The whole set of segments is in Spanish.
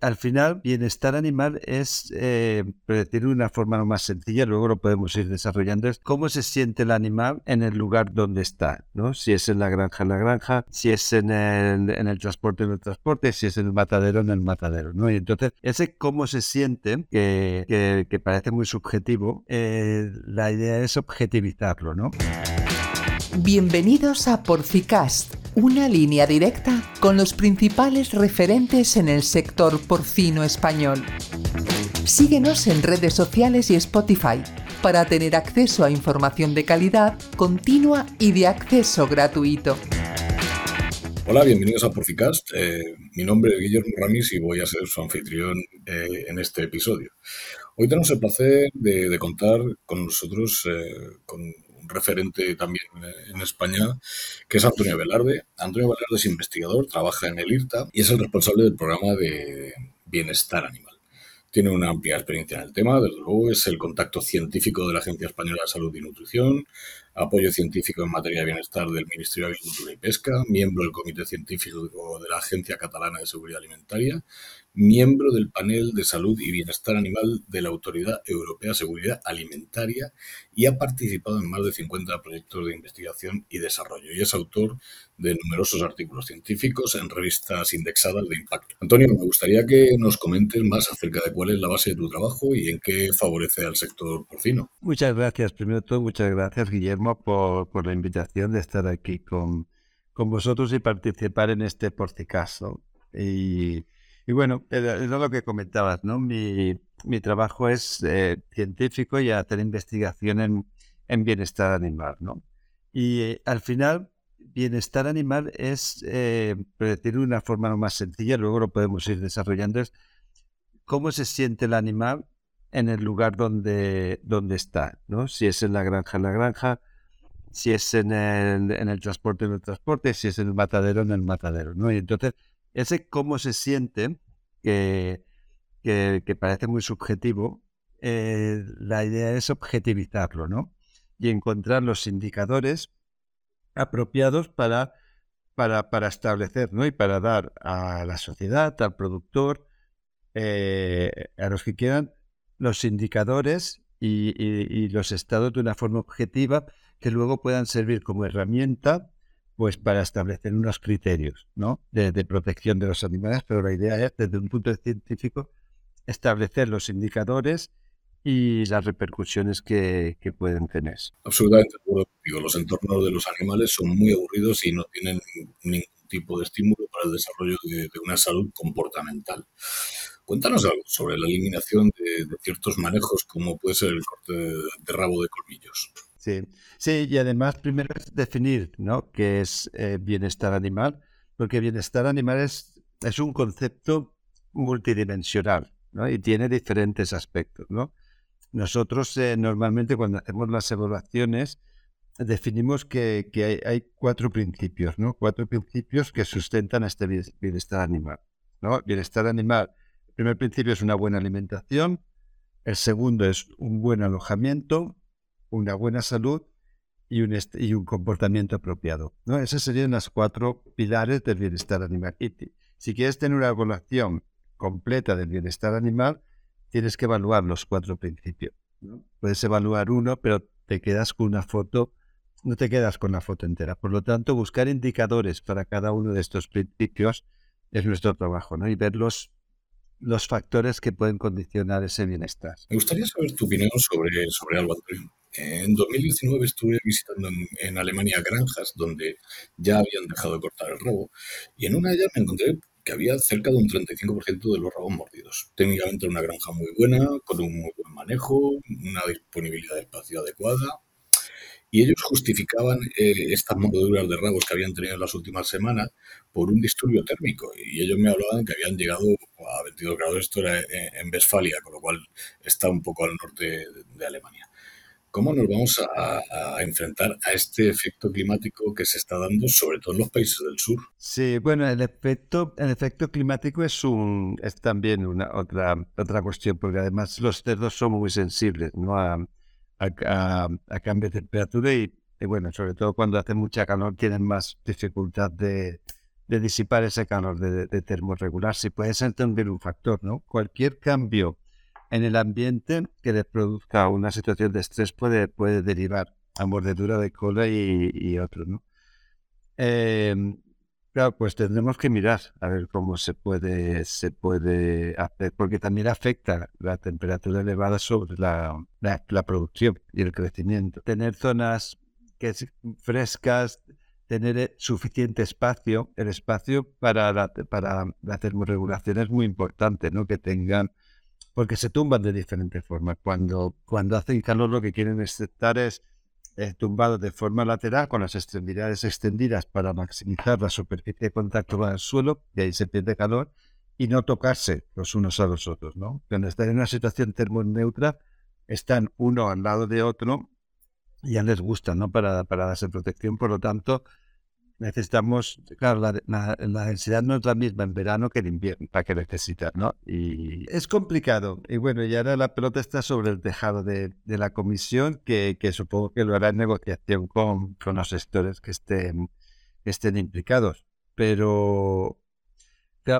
al final, bienestar animal es, eh, decir de una forma más sencilla, luego lo podemos ir desarrollando, es cómo se siente el animal en el lugar donde está, ¿no? Si es en la granja, en la granja, si es en el, en el transporte, en el transporte, si es en el matadero, en el matadero, ¿no? Y entonces, ese cómo se siente, que, que, parece muy subjetivo, eh, la idea es objetivizarlo, ¿no? Bienvenidos a Porcicast, una línea directa con los principales referentes en el sector porcino español. Síguenos en redes sociales y Spotify para tener acceso a información de calidad, continua y de acceso gratuito. Hola, bienvenidos a Porcicast. Eh, mi nombre es Guillermo Ramis y voy a ser su anfitrión eh, en este episodio. Hoy tenemos el placer de, contar con nosotros eh, con referente también en España, que es Antonio Velarde. Antonio Velarde es investigador, trabaja en el IRTA y es el responsable del programa de bienestar animal. Tiene una amplia experiencia en el tema, desde luego es el contacto científico de la Agencia Española de Salud y Nutrición, apoyo científico en materia de bienestar del Ministerio de Agricultura y Pesca, miembro del Comité Científico de la Agencia Catalana de Seguridad Alimentaria, miembro del panel de salud y bienestar animal de la Autoridad Europea de Seguridad Alimentaria y ha participado en más de 50 proyectos de investigación y desarrollo y es autor de numerosos artículos científicos en revistas indexadas de impacto. Antonio, me gustaría que nos comentes más acerca de cuál es la base de tu trabajo y en qué favorece al sector porcino. Muchas gracias. Primero todo, muchas gracias, Guillermo, por, por la invitación de estar aquí con, con vosotros y participar en este porcicaso. Y y bueno, es lo que comentabas, ¿no? Mi, mi trabajo es eh, científico y hacer investigación en, en bienestar animal, ¿no? Y eh, al final, bienestar animal es, eh, de una forma más sencilla, luego lo podemos ir desarrollando, es cómo se siente el animal en el lugar donde, donde está, ¿no? Si es en la granja, en la granja, si es en el, en el transporte, en el transporte, si es en el matadero, en el matadero, ¿no? Y entonces, ese cómo se siente, que, que, parece muy subjetivo, eh, la idea es objetivizarlo, ¿no? Y encontrar los indicadores apropiados para, para, para establecer, ¿no? Y para dar a la sociedad, al productor, eh, a los que quieran, los indicadores y, y, los estados de una forma objetiva que luego puedan servir como herramienta pues para establecer unos criterios ¿no? de, protección de los animales, pero la idea es, desde un punto científico, establecer los indicadores y las repercusiones que, pueden tener. Absolutamente de Los entornos de los animales son muy aburridos y no tienen ningún tipo de estímulo para el desarrollo de, una salud comportamental. Cuéntanos algo sobre la eliminación de, ciertos manejos, como puede ser el corte de rabo de colmillos. Sí, sí, y además primero es definir ¿no? qué es eh, bienestar animal, porque bienestar animal es, es un concepto multidimensional ¿no? y tiene diferentes aspectos. ¿no? Nosotros eh, normalmente cuando hacemos las evaluaciones definimos que, que hay, cuatro principios, ¿no? cuatro principios que sustentan este bienestar animal. ¿no? Bienestar animal, el primer principio es una buena alimentación, el segundo es un buen alojamiento, una buena salud y un, y un comportamiento apropiado. ¿no? Esos serían los cuatro pilares del bienestar animal. Si quieres tener una evaluación completa del bienestar animal, tienes que evaluar los cuatro principios. Puedes evaluar uno, pero te quedas con una foto, no te quedas con la foto entera. Por lo tanto, buscar indicadores para cada uno de estos principios es nuestro trabajo, ¿no? Y verlos los factores que pueden condicionar ese bienestar. Me gustaría saber tu opinión sobre, sobre algo. En 2019 estuve visitando en, Alemania granjas donde ya habían dejado de cortar el rabo y en una de ellas me encontré que había cerca de un 35% de los rabos mordidos. Técnicamente una granja muy buena, con un muy buen manejo, una disponibilidad de espacio adecuada. Y ellos justificaban eh, estas mordeduras de rabos que habían tenido en las últimas semanas por un disturbio térmico. Y ellos me hablaban que habían llegado a 22 grados, esto era en, Westfalia, con lo cual está un poco al norte de Alemania. ¿Cómo nos vamos a, enfrentar a este efecto climático que se está dando, sobre todo en los países del sur? Sí, bueno, el efecto, el efecto climático es, un, es también una otra, otra cuestión, porque además los cerdos son muy sensibles ¿no? a, a, cambio de temperatura y, bueno, sobre todo cuando hace mucha calor tienen más dificultad de, de disipar ese calor, de, de termorregularse. Puede ser también un factor, ¿no? Cualquier cambio en el ambiente que le produzca una situación de estrés puede, puede derivar a mordedura de cola y, y otro, ¿no? Em, claro, pues tendremos que mirar a ver cómo se puede, se puede hacer, porque también afecta la temperatura elevada sobre la, la, producción y el crecimiento. Tener zonas que frescas, tener eh, suficiente espacio. El espacio para la, para la termorregulación es muy importante, ¿no? Que tengan, porque se tumban de diferentes formas. Cuando, cuando hacen calor lo que quieren estar es eh, tumbados de forma lateral con las extremidades extendidas para maximizar la superficie de contacto con el suelo, y ahí se pierde calor, y no tocarse los unos a los otros, ¿no? Cuando están en una situación termoneutra, están uno al lado de otro ya les gusta, ¿no? Para, para darse protección. Por lo tanto, necesitamos, claro, la, la, densidad no es la misma en verano que en invierno, para que necesitas, ¿no? Y es complicado. Y bueno, y ahora la pelota está sobre el tejado de, de la comisión, que, que, supongo que lo hará en negociación con, con los sectores que estén, estén implicados. Pero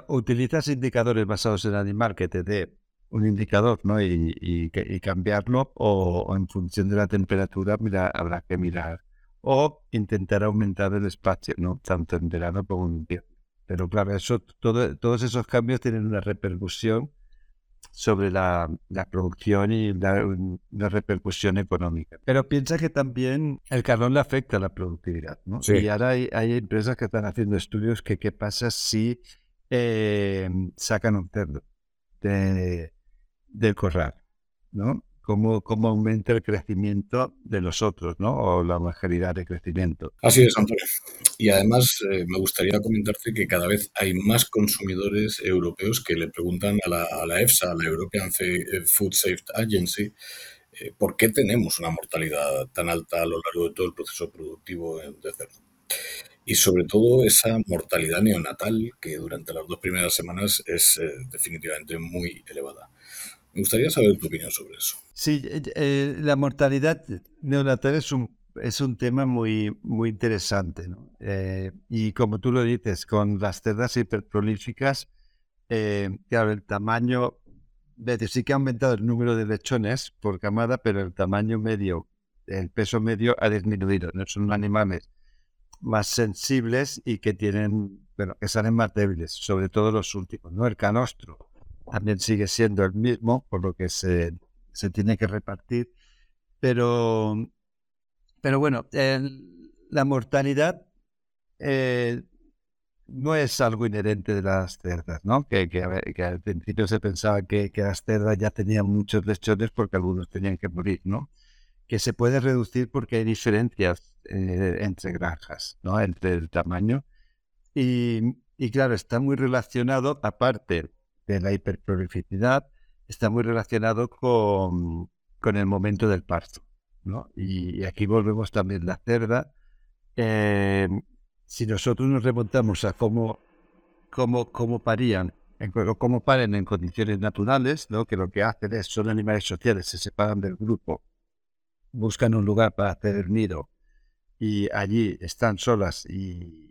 utilizas indicadores basados en animal que te dé un indicador, ¿no? Y, y, cambiarlo o, en función de la temperatura mira, habrá que mirar o intentar aumentar el espacio, ¿no? Tanto en verano como en invierno. Pero claro, eso, todo, todos esos cambios tienen una repercusión sobre la, la producción y la, una repercusión económica. Pero piensa que también el carbón le afecta a la productividad, ¿no? Y ahora hay, hay, empresas que están haciendo estudios que qué pasa si eh, sacan un cerdo de, del corral, ¿no? Cómo, cómo aumenta el crecimiento de los otros, ¿no? O la mayoría de crecimiento. Así es, Antonio. Y además eh, me gustaría comentarte que cada vez hay más consumidores europeos que le preguntan a la, a la EFSA, a la European eh, Food Safety Agency, eh, por qué tenemos una mortalidad tan alta a lo largo de todo el proceso productivo de cerdo. Y sobre todo esa mortalidad neonatal que durante las dos primeras semanas es definitivamente muy elevada. Me gustaría saber tu opinión sobre eso. Sí, eh, eh, la mortalidad neonatal es un, es un tema muy, muy interesante. ¿no? Eh, y como tú lo dices, con las cerdas hiperprolíficas, claro, el tamaño, sí que ha aumentado el número de lechones por camada, pero el tamaño medio, el peso medio ha disminuido. ¿no? Son animales más sensibles y que tienen, bueno, que salen más débiles, sobre todo los últimos, ¿no? El canostro también sigue siendo el mismo, por lo que se, se tiene que repartir. Pero, pero bueno, la mortalidad eh, no es algo inherente de las cerdas, ¿no? Que, que, al principio se pensaba que, que, las cerdas ya tenían muchos lechones porque algunos tenían que morir, ¿no? Que se puede reducir porque hay diferencias eh, entre granjas, ¿no? Entre el tamaño. Y, y claro, está muy relacionado, aparte de la hiperprolificidad está muy relacionado con, con el momento del parto. ¿no? Y, aquí volvemos también la cerda. Eh, si nosotros nos remontamos a cómo, cómo, cómo parían, cómo paren en condiciones naturales, ¿no? que lo que hacen es, son animales sociales, se separan del grupo, buscan un lugar para hacer el nido y allí están solas y,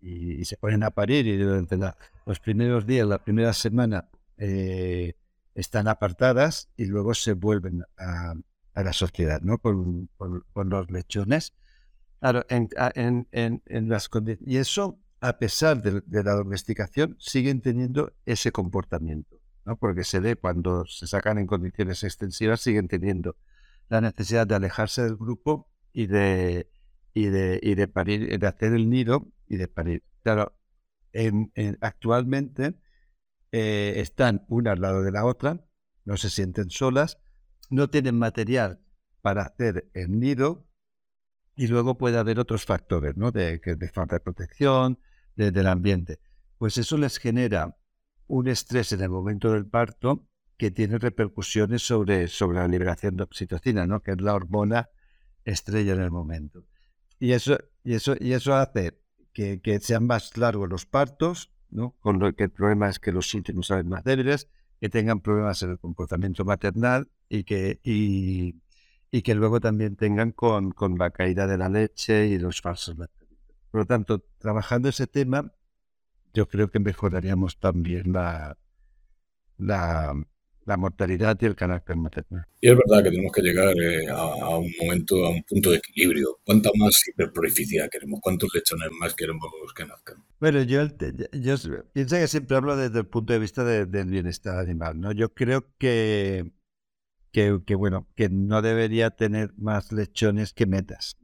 y, se ponen a parir y durante los primeros días, la primera semana, eh, están apartadas y luego se vuelven a, la sociedad, ¿no? Con, con, los lechones. Claro, en, en, en, las y eso, a pesar de, la domesticación, siguen teniendo ese comportamiento, ¿no? Porque se ve cuando se sacan en condiciones extensivas, siguen teniendo la necesidad de alejarse del grupo y de, y de, y de parir, de hacer el nido y de parir. Claro, en, actualmente eh, están una al lado de la otra, no se sienten solas, no tienen material para hacer el nido y luego puede haber otros factores, ¿no? De, de falta de protección, del ambiente. Pues eso les genera un estrés en el momento del parto que tiene repercusiones sobre, sobre la liberación de oxitocina, ¿no? Que es la hormona estrella en el momento. Y eso, y eso, y eso hace que, sean más largos los partos, ¿no? Con lo que el problema es que los síntomas salen más débiles, que tengan problemas en el comportamiento maternal y que, y, que luego también tengan con, con, la caída de la leche y los falsos. Por lo tanto, trabajando ese tema, yo creo que mejoraríamos también la, la, la mortalidad y el carácter maternal. Y es verdad que tenemos que llegar eh, a, un momento, a un punto de equilibrio. ¿Cuánta más hiperprolificidad queremos? ¿Cuántos lechones más queremos que nazcan? Bueno, yo, yo pienso que siempre hablo desde el punto de vista del bienestar animal, ¿no? Yo creo que, que, que, bueno, que no debería tener más lechones que metas,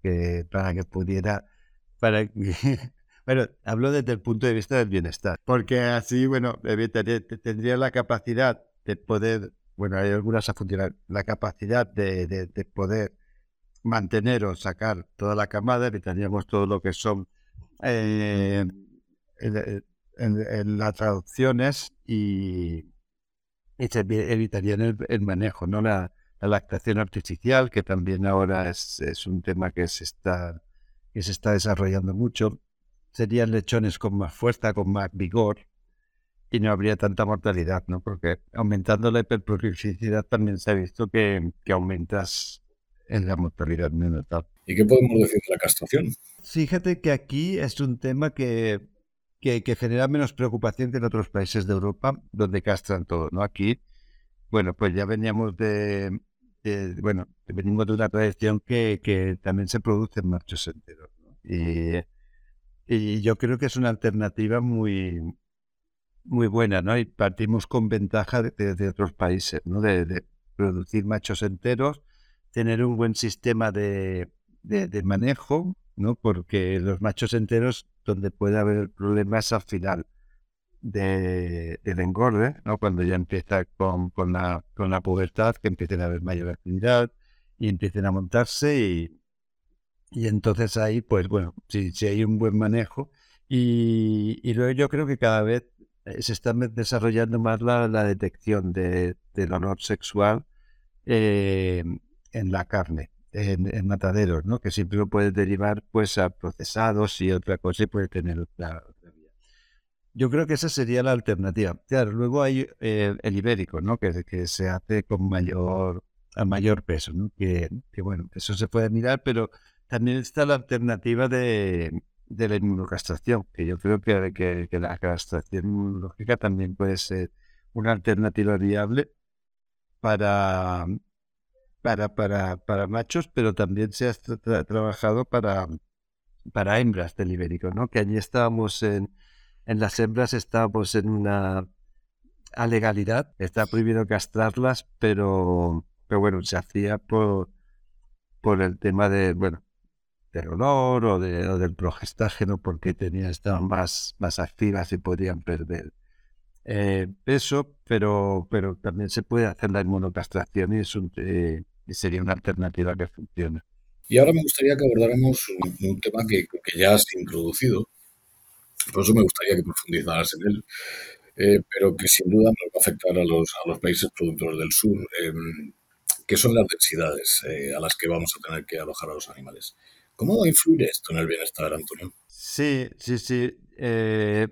que para que pudiera, para bueno, hablo desde el punto de vista del bienestar, porque así, bueno, tendría la capacidad de poder, bueno, hay algunas a funcionar, la capacidad de, de, poder mantener o sacar toda la camada, evitaríamos todo lo que son eh, en, las traducciones y, se evitarían el, manejo, ¿no? La, lactación artificial, que también ahora es, es, un tema que se está que se está desarrollando mucho. Serían lechones con más fuerza, con más vigor, y no habría tanta mortalidad, ¿no? Porque aumentando la hiperprolificidad también se ha visto que, que aumentas en la mortalidad neonatal. ¿Y qué podemos decir de la castración? Fíjate que aquí es un tema que, que, genera menos preocupación que en otros países de Europa, donde castran todo, ¿no? Aquí, bueno, pues ya veníamos de, bueno, venimos de una tradición que, que también se producen machos enteros, ¿no? Y, y yo creo que es una alternativa muy, muy buena, ¿no? Y partimos con ventaja de, otros países, ¿no? De, producir machos enteros, tener un buen sistema de, manejo, ¿no? Porque los machos enteros, donde puede haber problemas al final de, del engorde, ¿no? Cuando ya empieza con, con, la, con la pubertad, que empiecen a haber mayor actividad y empiecen a montarse y, y entonces ahí, pues bueno, si, si hay un buen manejo. Y, y luego yo creo que cada vez se está desarrollando más la, detección de, del olor sexual eh, en la carne, en, mataderos, ¿no? que siempre lo puede derivar pues a procesados y otra cosa y puede tener otra, vía. Yo creo que esa sería la alternativa. Claro, luego hay eh, el ibérico, ¿no? Que, que se hace con mayor a mayor peso, ¿no? que, que bueno, eso se puede mirar, pero también está la alternativa de, de la inmunocastración, que yo creo que, que, la castración inmunológica también puede ser una alternativa viable para, para, para, para machos, pero también se ha trabajado para, para hembras del ibérico, ¿no? Que allí estábamos en, en las hembras estábamos en una a legalidad, está prohibido castrarlas, pero, pero bueno, se hacía por, por el tema de, bueno, del olor o, de, del progestágeno porque tenían, estaban más, más activas y podían perder eh, peso, pero, pero también se puede hacer la inmunocastración y, es un, eh, sería una alternativa que funciona. Y ahora me gustaría que abordáramos un, tema que, que, ya has introducido, por eso me gustaría que profundizaras en él, eh, pero que sin duda nos va a afectar a los, a los países productores del sur, que son las densidades a las que vamos a tener que alojar a los animales. ¿Cómo influir esto en el bienestar, Antonio? Sí, sí, sí. Eh,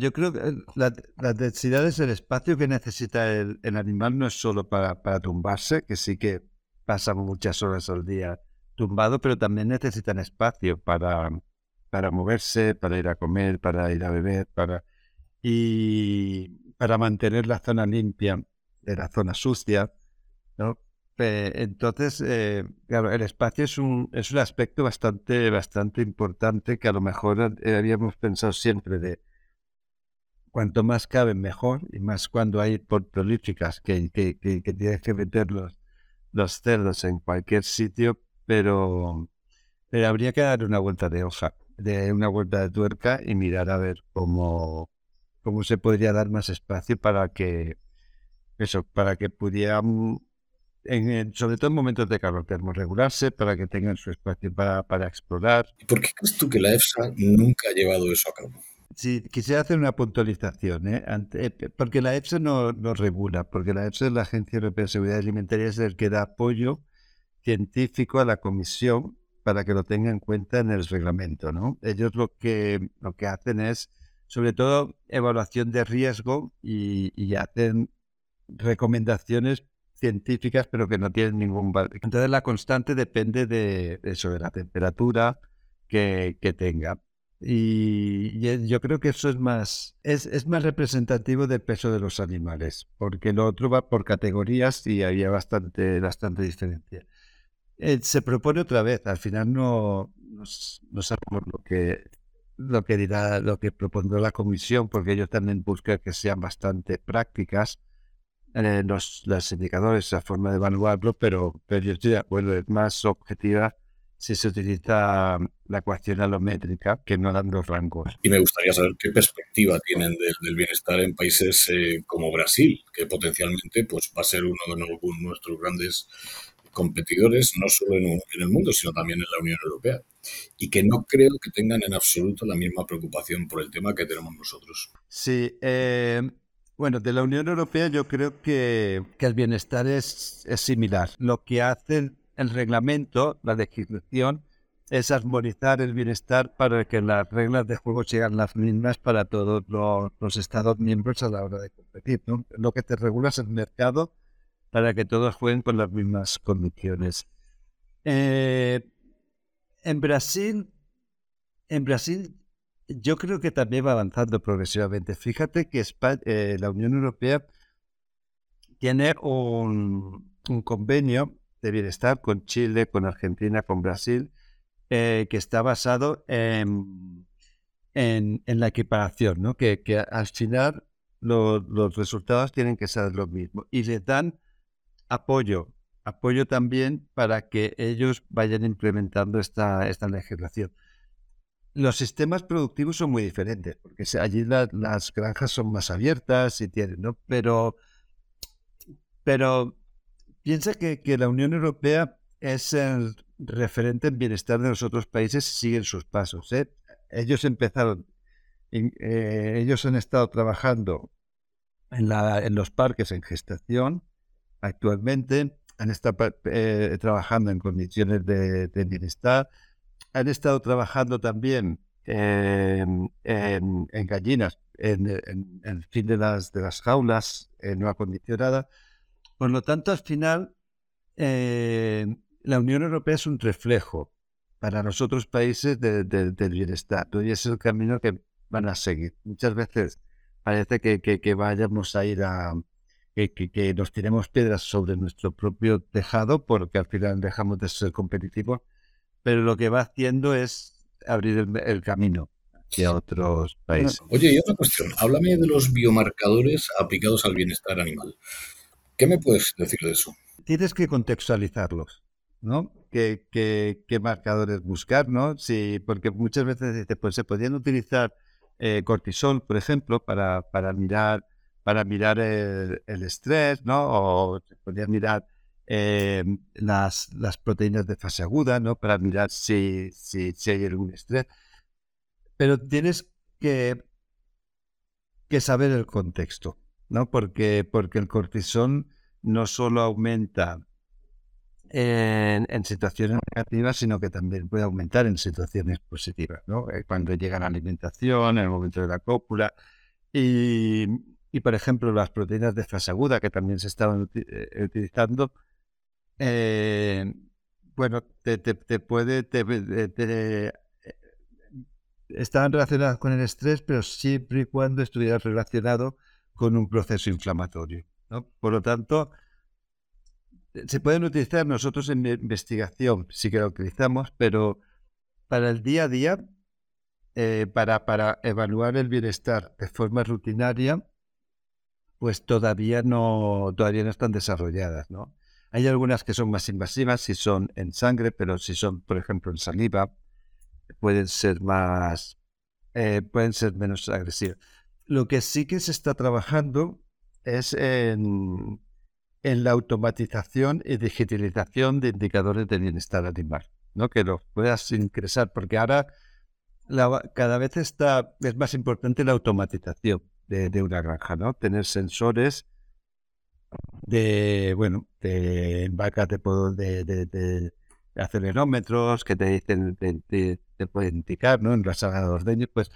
yo creo que la, la, densidad es el espacio que necesita el, animal, no es solo para, para, tumbarse, que sí que pasa muchas horas al día tumbado, pero también necesitan espacio para, para moverse, para ir a comer, para ir a beber, para y para mantener la zona limpia de la zona sucia, ¿no? Entonces, eh, claro, el espacio es un, es un aspecto bastante, bastante importante que a lo mejor eh, habíamos pensado siempre de cuanto más cabe mejor y más cuando hay prolíficas que, que, que, tienes que meter los, los cerdos en cualquier sitio, pero, habría que dar una vuelta de hoja, de una vuelta de tuerca y mirar a ver cómo, cómo se podría dar más espacio para que eso, para que sobre todo en momentos de calor regularse para que tengan su espacio para, para explorar. ¿Por qué crees tú que la EFSA nunca ha llevado eso a cabo? Sí, quisiera hacer una puntualización, ¿eh? eh porque la EFSA no, no regula, porque la EFSA es la Agencia Europea de Seguridad Alimentaria, es el que da apoyo científico a la Comisión para que lo tenga en cuenta en el reglamento, ¿no? Ellos lo que, lo que hacen es, sobre todo, evaluación de riesgo y, y hacen recomendaciones científicas, pero que no tienen ningún valor. Entonces la constante depende de eso, de la temperatura que, que tenga. Y, yo creo que eso es más, es, es, más representativo del peso de los animales, porque lo otro va por categorías y había bastante, bastante diferencia. Eh, se propone otra vez, al final no, no, sabemos lo que, lo que dirá, lo que propondrá la comisión, porque ellos también buscan que sean bastante prácticas eh, los, los indicadores, la forma de evaluarlo, pero, pero yo estoy de acuerdo, es más objetiva si se utiliza la ecuación alométrica que no dando rangos. Y me gustaría saber qué perspectiva tienen del, bienestar en países eh, como Brasil, que potencialmente pues, va a ser uno de nuestros grandes competidores, no solo en, el mundo, sino también en la Unión Europea. Y que no creo que tengan en absoluto la misma preocupación por el tema que tenemos nosotros. Sí, eh, bueno, de la Unión Europea yo creo que, que el bienestar es, similar. Lo que hacen el reglamento, la legislación, es armonizar el bienestar para que las reglas de juego sean las mismas para todos los, Estados miembros a la hora de competir. Lo que te regula es el mercado para que todos jueguen con las mismas condiciones. Eh, en Brasil, en Brasil, yo creo que también va avanzando progresivamente. Fíjate que eh, la Unión Europea tiene un, convenio de bienestar con Chile, con Argentina, con Brasil, eh, que está basado en, en, la equiparación, ¿no? que al final los resultados tienen que ser los mismos y les dan apoyo, apoyo también para que ellos vayan implementando esta, esta legislación. Los sistemas productivos son muy diferentes, porque allí las granjas son más abiertas y tienen, ¿no? Pero, pero Piensa que, la Unión Europea es el referente en bienestar de los otros países y siguen sus pasos. ¿eh? Ellos empezaron, eh, ellos han estado trabajando en, la, en los parques en gestación actualmente, han estado eh, trabajando en condiciones de, bienestar, han estado trabajando también en, gallinas, en, el fin de las, de las jaulas no acondicionadas por lo tanto, al final, eh, la Unión Europea es un reflejo para los otros países del bienestar y es el camino que van a seguir. Muchas veces parece que, vayamos a ir a... Que, nos tiremos piedras sobre nuestro propio tejado porque al final dejamos de ser competitivos, pero lo que va haciendo es abrir el, camino hacia otros países. Oye, y otra cuestión, háblame de los biomarcadores aplicados al bienestar animal. ¿Qué me puedes decir de eso? Tienes que contextualizarlos, ¿no? ¿Qué, qué, marcadores buscar, ¿no? Sí, porque muchas veces pues, se podían utilizar eh, cortisol, por ejemplo, para, para mirar para mirar el, estrés, ¿no? O se podía mirar eh, las, proteínas de fase aguda, ¿no? Para mirar si, si, hay algún estrés. Pero tienes que, que saber el contexto. ¿no? Porque, porque el cortisol no solo aumenta en, situaciones negativas, sino que también puede aumentar en situaciones positivas, ¿no? Eh, cuando llega la alimentación, en el momento de la cópula. Y, por ejemplo, las proteínas de fase aguda que también se estaban eh, utilizando, eh, bueno, te, puede, te, estaban relacionadas con el estrés, pero siempre y cuando estuviera relacionado con un proceso inflamatorio. ¿no? Por lo tanto, se pueden utilizar nosotros en investigación, sí que lo utilizamos, pero para el día a día, eh, para, para evaluar el bienestar de forma rutinaria, pues todavía no, todavía no están desarrolladas, ¿no? Hay algunas que son más invasivas si son en sangre, pero si son, por ejemplo, en saliva, pueden ser más, eh, pueden ser menos agresivas. Lo que sí que se está trabajando es en, la automatización y digitalización de indicadores de bienestar animal, ¿no? que los puedas ingresar, porque ahora cada vez está, es más importante la automatización de, una granja, ¿no? tener sensores de, bueno, de vacas de, de, de, acelerómetros que te dicen, te, te, pueden indicar, ¿no? En la sala de ordeños, pues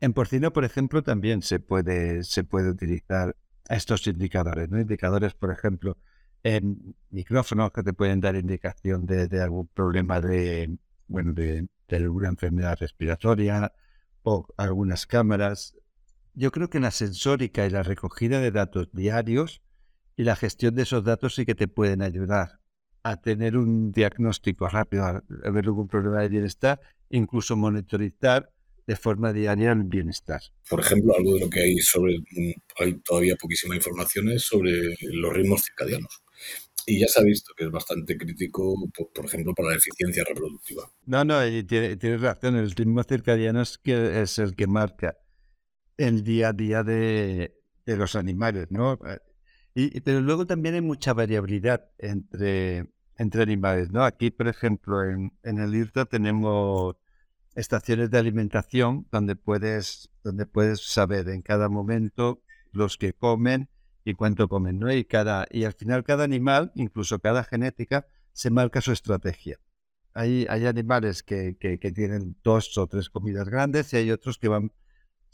en porcino, por ejemplo, también se puede, se puede utilizar estos indicadores, ¿no? Indicadores, por ejemplo, en micrófonos que te pueden dar indicación de, algún problema de, bueno, de, alguna enfermedad respiratoria, o algunas cámaras. Yo creo que la sensórica y la recogida de datos diarios y la gestión de esos datos sí que te pueden ayudar a tener un diagnóstico rápido, a ver algún problema de bienestar, incluso monitorizar de forma diaria el bienestar. Por ejemplo, algo de lo que hay sobre, mm, hay todavía poquísima información es sobre los ritmos circadianos. Y ya se ha visto que es bastante crítico, por, ejemplo, para la eficiencia reproductiva. No, no, tienes razón, el ritmo circadiano es, que es el que marca el día a día de, de los animales, ¿no? Y, pero luego también hay mucha variabilidad entre, entre animales, ¿no? Aquí, por ejemplo, en, en el IRTA tenemos estaciones de alimentación donde puedes, donde puedes saber en cada momento los que comen y cuánto comen, ¿no? Y, cada, y al final cada animal, incluso cada genética, se marca su estrategia. Hay, hay animales que, que, tienen dos o tres comidas grandes y hay otros que van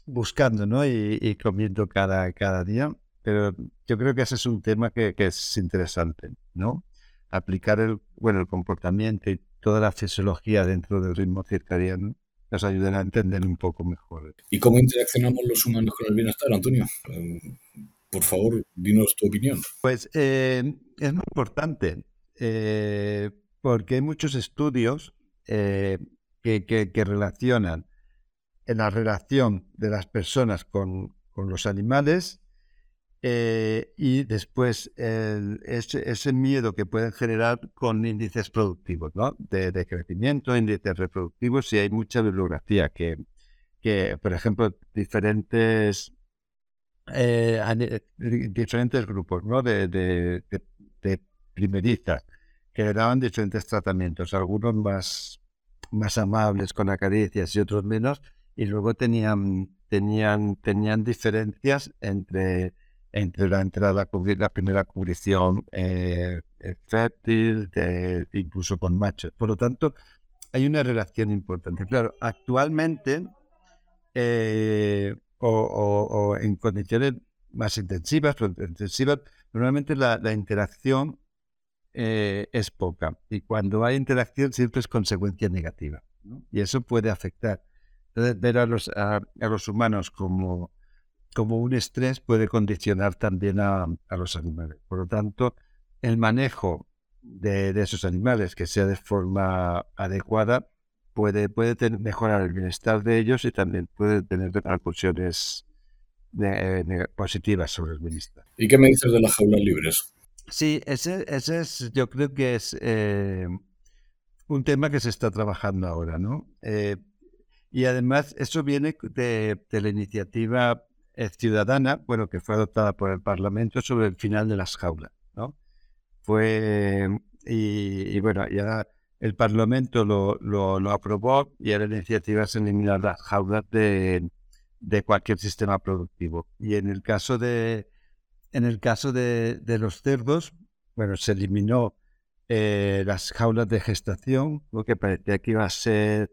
buscando, ¿no? Y, y comiendo cada, cada día. Pero yo creo que ese es un tema que, que es interesante, ¿no? Aplicar el, bueno, el comportamiento y toda la fisiología dentro del ritmo circadiano nos ayudan a entender un poco mejor. ¿Y cómo interaccionamos los humanos con el bienestar, Antonio? Eh, por favor, dinos tu opinión. Pues eh, es muy importante, eh, porque hay muchos estudios que, que, relacionan en la relación de las personas con, con los animales eh, y después ese, miedo que pueden generar con índices productivos, ¿no? De, crecimiento, índices reproductivos, y hay mucha bibliografía que, que por ejemplo, diferentes, eh, diferentes grupos ¿no? de, de, de, primerizas que daban diferentes tratamientos, algunos más, más amables con acaricias y otros menos, y luego tenían, tenían, tenían diferencias entre entre la entrada, la primera cubrición eh, fértil, incluso con machos. Por lo tanto, hay una relación importante. Claro, actualmente, eh, o, en condiciones más intensivas intensivas, normalmente la, interacción eh, es poca. Y cuando hay interacción siempre es consecuencia negativa. Y eso puede afectar. Entonces, ver a los, a los humanos como como un estrés puede condicionar también a, los animales. Por lo tanto, el manejo de, esos animales que sea de forma adecuada puede, puede mejorar el bienestar de ellos y también puede tener repercusiones positivas sobre el bienestar. ¿Y qué me dices de las jaulas libres? Sí, ese, ese es, yo creo que es eh, un tema que se está trabajando ahora, ¿no? Eh, y además eso viene de, de la iniciativa ciudadana, bueno, que fue adoptada por el Parlamento sobre el final de las jaulas, ¿no? Fue, y, bueno, ya el Parlamento lo, lo, aprobó y era la iniciativa es eliminar las jaulas de, de, cualquier sistema productivo. Y en el caso de, en el caso de, de los cerdos, bueno, se eliminó eh, las jaulas de gestación, lo que parecía que iba a ser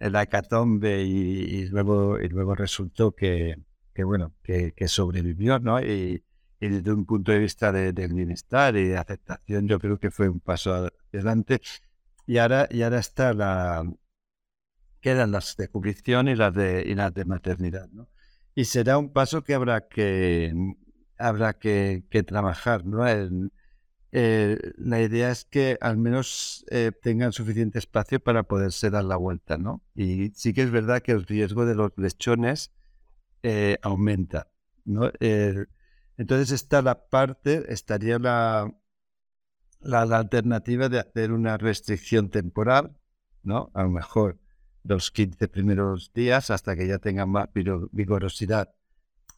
la hecatombe y, luego, y luego resultó que, que bueno, que, sobrevivió, ¿no? Y, desde un punto de vista de, del bienestar y de aceptación, yo creo que fue un paso adelante. Y ahora, y ahora está la, quedan las de cubrición y las de, y las de maternidad, ¿no? Y será un paso que habrá que, habrá que, trabajar, ¿no? Eh, la idea es que al menos eh, tengan suficiente espacio para poderse dar la vuelta, ¿no? Y sí que es verdad que el riesgo de los lechones eh, aumenta. ¿no? entonces está la parte, estaría la, la, alternativa de hacer una restricción temporal, ¿no? A lo mejor los 15 primeros días hasta que ya tenga más vigorosidad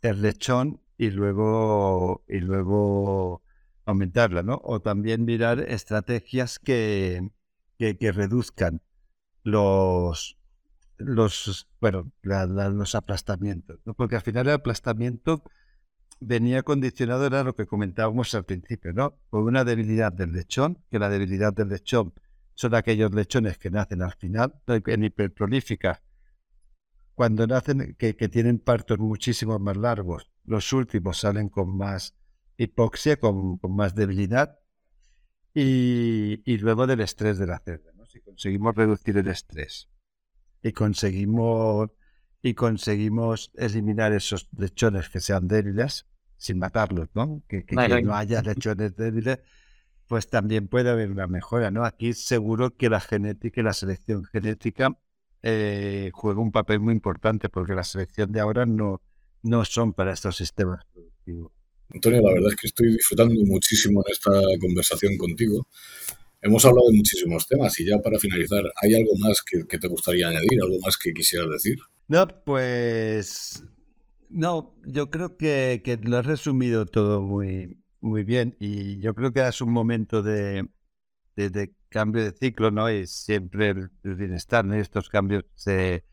el lechón y luego, y luego aumentarla, ¿no? O también mirar estrategias que, que reduzcan los, los, bueno, los aplastamientos, porque al final el aplastamiento venía condicionado, era lo que comentábamos al principio, ¿no? Por una debilidad del lechón, que la debilidad del lechón son aquellos lechones que nacen al final, en hiperprolífica, cuando nacen, que, tienen partos muchísimo más largos, los últimos salen con más hipoxia, con, más debilidad, y, y, luego del estrés de la cerda. ¿no? Si conseguimos reducir el estrés y conseguimos y conseguimos eliminar esos lechones que sean débiles sin matarlos, ¿no? Que, no haya lechones débiles, pues también puede haber una mejora, ¿no? Aquí seguro que la genética y la selección genética eh, juega un papel muy importante porque la selección de ahora no, no son para estos sistemas productivos. Antonio, la verdad es que estoy disfrutando muchísimo en esta conversación contigo. Hemos hablado de muchísimos temas y ya para finalizar, ¿hay algo más que, te gustaría añadir? ¿Algo más que quisieras decir? No, pues no, yo creo que, que lo has resumido todo muy, muy bien y yo creo que es un momento de, de, cambio de ciclo, ¿no? Y siempre el, bienestar, ¿no? Y estos cambios se,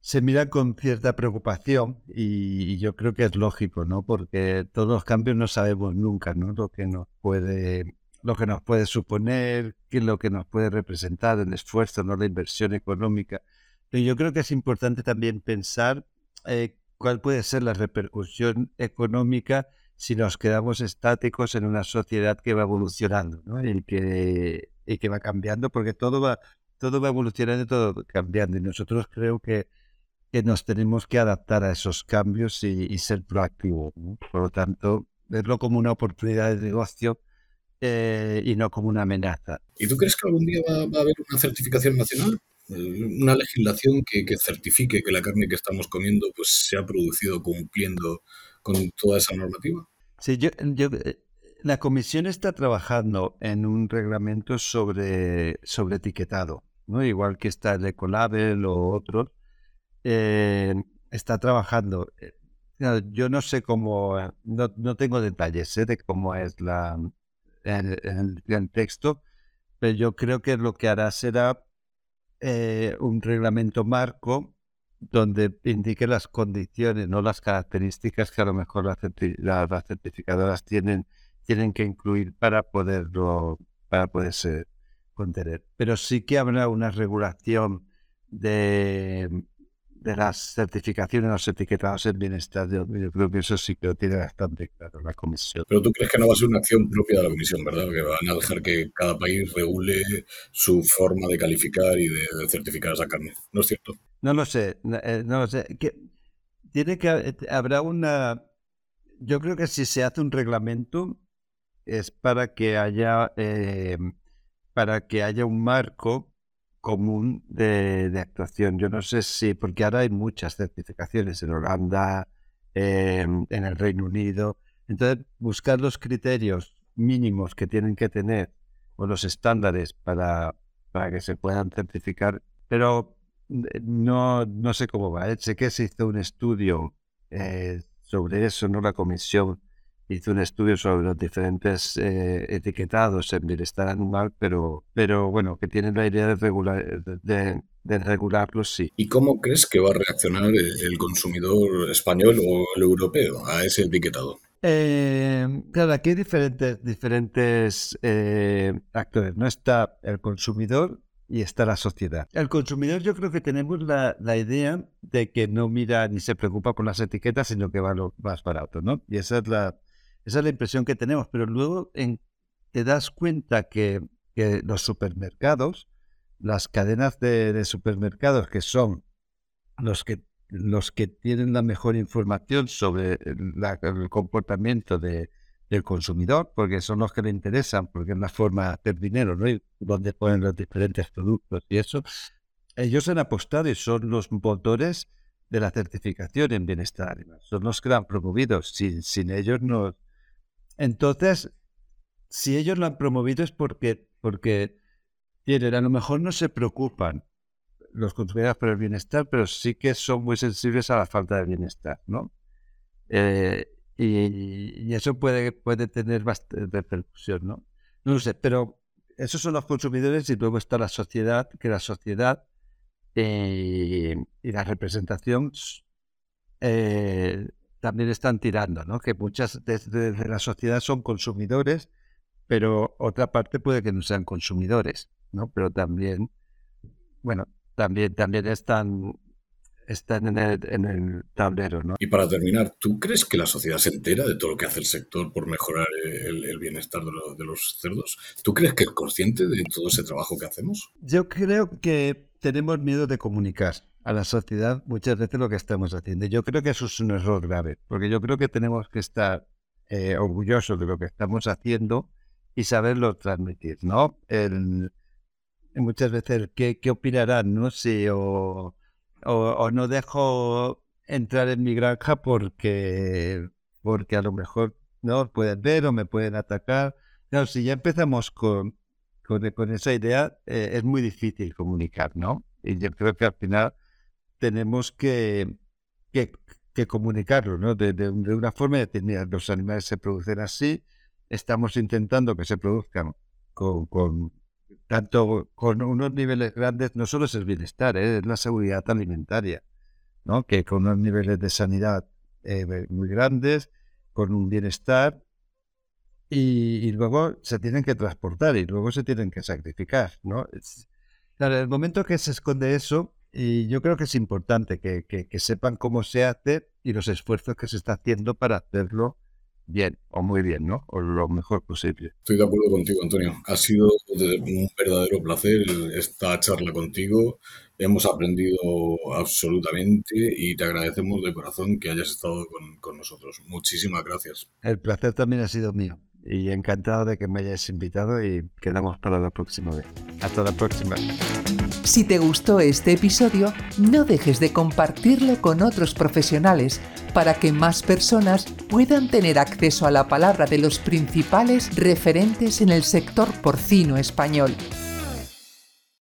se miran con cierta preocupación y, yo creo que es lógico, ¿no? Porque todos los cambios no sabemos nunca, ¿no? Lo que nos puede lo que nos puede suponer, qué es lo que nos puede representar el esfuerzo, no la inversión económica. Pero yo creo que es importante también pensar eh, cuál puede ser la repercusión económica si nos quedamos estáticos en una sociedad que va evolucionando ¿no? y, que, y que va cambiando, porque todo va, todo va evolucionando y todo cambiando. Y nosotros creo que, que nos tenemos que adaptar a esos cambios y, ser proactivos. Por lo tanto, verlo como una oportunidad de negocio eh, y no como una amenaza. ¿Y tú crees que algún día va, a haber una certificación nacional? Eh, una legislación que, que, certifique que la carne que estamos comiendo pues se ha producido cumpliendo con toda esa normativa. Sí, yo, eh, la comisión está trabajando en un reglamento sobre, sobre etiquetado, ¿no? igual que está el Ecolabel o otros. Eh, está trabajando. Yo no sé cómo, no, no tengo detalles de cómo es la, el, el, texto, pero yo creo que lo que hará será un reglamento marco donde indique las condiciones, no las características que a lo mejor las, certificadoras tienen, tienen que incluir para poderlo, para poderse contener. Pero sí que habrá una regulación de, de las certificaciones, los etiquetados en bienestar. Yo creo que eso sí que lo tiene bastante claro la Comisión. Pero tú crees que no va a ser una acción propia de la Comisión, ¿verdad? Que van a dejar que cada país regule su forma de calificar y de, certificar esa carne. ¿No es cierto? No lo sé, no, eh, lo sé. tiene que eh, habrá una. Yo creo que si se hace un reglamento es para que haya eh, para que haya un marco común de, actuación. Yo no sé si, porque ahora hay muchas certificaciones en Holanda, en el Reino Unido. Entonces, buscar los criterios mínimos que tienen que tener o los estándares para, para que se puedan certificar, pero eh, no, no sé cómo va. ¿eh? Sé que se hizo un estudio eh, sobre eso, ¿no? La comisión hizo un estudio sobre los diferentes eh, etiquetados en bienestar animal, pero, pero bueno, que tienen la idea de, regular, de, regularlos, sí. ¿Y cómo crees que va a reaccionar el consumidor español o el europeo a ese etiquetado? Eh, claro, aquí hay diferentes, diferentes eh, actores. No está el consumidor y está la sociedad. El consumidor yo creo que tenemos la, la, idea de que no mira ni se preocupa por las etiquetas, sino que va lo más barato, ¿no? Y esa es la, esa es la impresión que tenemos, pero luego te das cuenta que, los supermercados, las cadenas de, supermercados que son los que, los que tienen la mejor información sobre el comportamiento del consumidor, porque son los que le interesan, porque es la forma de hacer dinero, ¿no? Y donde ponen los diferentes productos y eso. Ellos han apostado y son los motores de la certificación en bienestar animal. Son los que la han promovido. Sin, sin ellos no, entonces, si ellos lo han promovido es porque, porque tienen, a lo mejor no se preocupan los consumidores por el bienestar, pero sí que son muy sensibles a la falta de bienestar, ¿no? Eh, y, eso puede, puede tener bastante repercusión, ¿no? No lo sé, pero esos son los consumidores y luego está la sociedad, que la sociedad eh, y la representación eh, también están tirando, ¿no? Que muchas de, la sociedad son consumidores, pero otra parte puede que no sean consumidores, ¿no? Pero también, bueno, también, también están, están en el, en el tablero, ¿no? Y para terminar, ¿tú crees que la sociedad se entera de todo lo que hace el sector por mejorar el, bienestar de, de los cerdos? ¿Tú crees que es consciente de todo ese trabajo que hacemos? Yo creo que tenemos miedo de comunicar a la sociedad muchas veces lo que estamos haciendo. Yo creo que eso es un error grave, porque yo creo que tenemos que estar eh, orgullosos de lo que estamos haciendo y saberlo transmitir, ¿no? El, muchas veces, ¿qué, qué opinarán, no? Si o, o, no dejo entrar en mi granja porque, porque a lo mejor no pueden ver o me pueden atacar. Claro, si ya empezamos con, con, esa idea, eh, es muy difícil comunicar, ¿no? Y yo creo que al final tenemos que, que, comunicarlo, ¿no? De, de, una forma de decir, los animales se producen así, estamos intentando que se produzcan con, con tanto con unos niveles grandes, no solo es el bienestar, ¿eh? es la seguridad alimentaria, ¿no? Que con unos niveles de sanidad eh, muy grandes, con un bienestar, y, luego se tienen que transportar y luego se tienen que sacrificar, ¿no? claro, el momento que se esconde eso, y yo creo que es importante que, que, sepan cómo se hace y los esfuerzos que se está haciendo para hacerlo bien o muy bien, ¿no? O lo mejor posible. Estoy de acuerdo contigo, Antonio. Ha sido un verdadero placer esta charla contigo. Hemos aprendido absolutamente y te agradecemos de corazón que hayas estado con, con nosotros. Muchísimas gracias. El placer también ha sido mío y encantado de que me hayas invitado y quedamos para la próxima vez. Hasta la próxima. Si te gustó este episodio, no dejes de compartirlo con otros profesionales para que más personas puedan tener acceso a la palabra de los principales referentes en el sector porcino español.